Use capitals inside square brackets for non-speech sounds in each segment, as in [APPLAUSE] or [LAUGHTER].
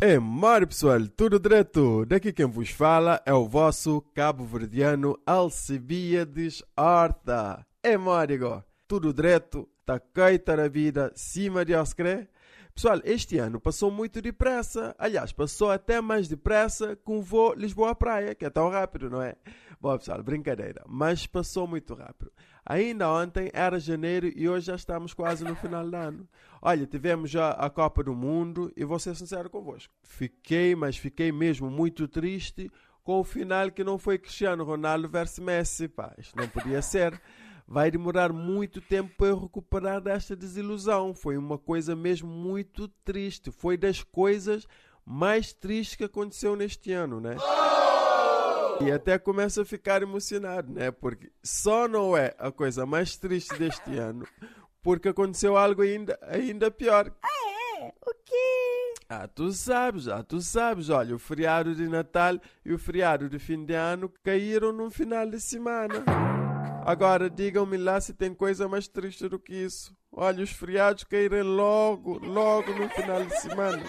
É, Mário pessoal, tudo direto? Daqui quem vos fala é o vosso cabo-verdiano Alcebiades Horta. É, Mário, tudo direto? Tá caita na vida, cima de Oscré? Pessoal, este ano passou muito depressa. Aliás, passou até mais depressa com o voo Lisboa-Praia, que é tão rápido, não é? Bom, pessoal, brincadeira. Mas passou muito rápido. Ainda ontem era janeiro e hoje já estamos quase no final do ano. Olha, tivemos já a Copa do Mundo e vou ser sincero convosco. Fiquei, mas fiquei mesmo muito triste com o final que não foi Cristiano Ronaldo versus Messi. Pá, isto não podia ser vai demorar muito tempo para eu recuperar desta desilusão. Foi uma coisa mesmo muito triste. Foi das coisas mais tristes que aconteceu neste ano, né? E até começo a ficar emocionado, né? Porque só não é a coisa mais triste deste [LAUGHS] ano, porque aconteceu algo ainda, ainda pior. Ah, é? O quê? Ah, tu sabes, ah, tu sabes. Olha, o feriado de Natal e o feriado de fim de ano caíram num final de semana. Agora digam-me lá se tem coisa mais triste do que isso. Olha, os feriados caírem logo, logo no final de semana.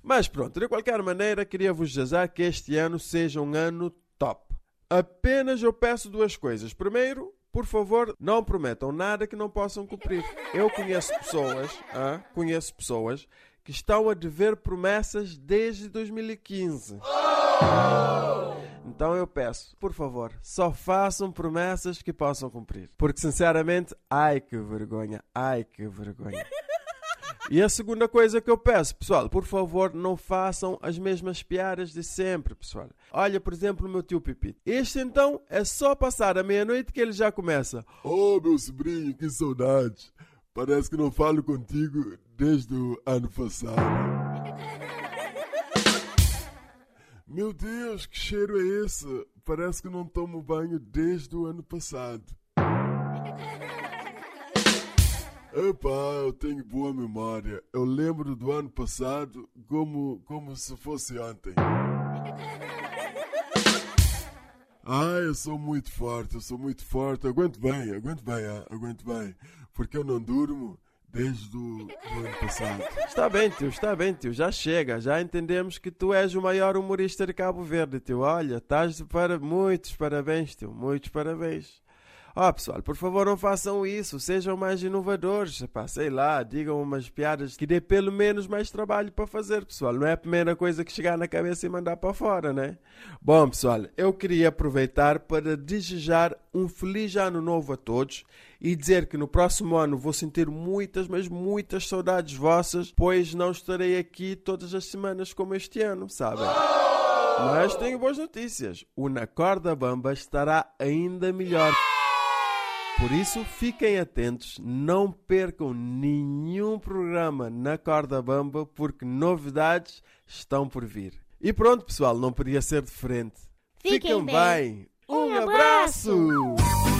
Mas pronto, de qualquer maneira, queria vos dizer que este ano seja um ano top. Apenas eu peço duas coisas. Primeiro, por favor, não prometam nada que não possam cumprir. Eu conheço pessoas, ah, conheço pessoas que estão a dever promessas desde 2015. Então eu peço, por favor, só façam promessas que possam cumprir. Porque sinceramente, ai que vergonha, ai que vergonha. E a segunda coisa que eu peço, pessoal, por favor, não façam as mesmas piadas de sempre, pessoal. Olha, por exemplo, o meu tio Pipito. Este então é só passar a meia-noite que ele já começa. Oh, meu sobrinho, que saudade. Parece que não falo contigo desde o ano passado. Meu Deus, que cheiro é esse? Parece que não tomo banho desde o ano passado. [LAUGHS] Epá, eu tenho boa memória. Eu lembro do ano passado como, como se fosse ontem. Ah, eu sou muito forte, eu sou muito forte. Aguento bem, aguento bem, ah, aguento bem. Porque eu não durmo desde o ano passado. Está bem, tio, está bem, tio. Já chega. Já entendemos que tu és o maior humorista de Cabo Verde, tio. Olha, estás para muitos parabéns, tio. Muitos parabéns. Ó, oh, pessoal, por favor, não façam isso. Sejam mais inovadores. Epá, sei lá, digam umas piadas que dê pelo menos mais trabalho para fazer, pessoal. Não é a primeira coisa que chegar na cabeça e mandar para fora, né? Bom, pessoal, eu queria aproveitar para desejar um feliz ano novo a todos e dizer que no próximo ano vou sentir muitas, mas muitas saudades vossas, pois não estarei aqui todas as semanas como este ano, sabem? Mas tenho boas notícias. O Na Corda Bamba estará ainda melhor. Por isso, fiquem atentos, não percam nenhum programa na Corda Bamba, porque novidades estão por vir. E pronto, pessoal, não podia ser diferente. Fiquem, Fiquem bem. bem. Um, um abraço. abraço.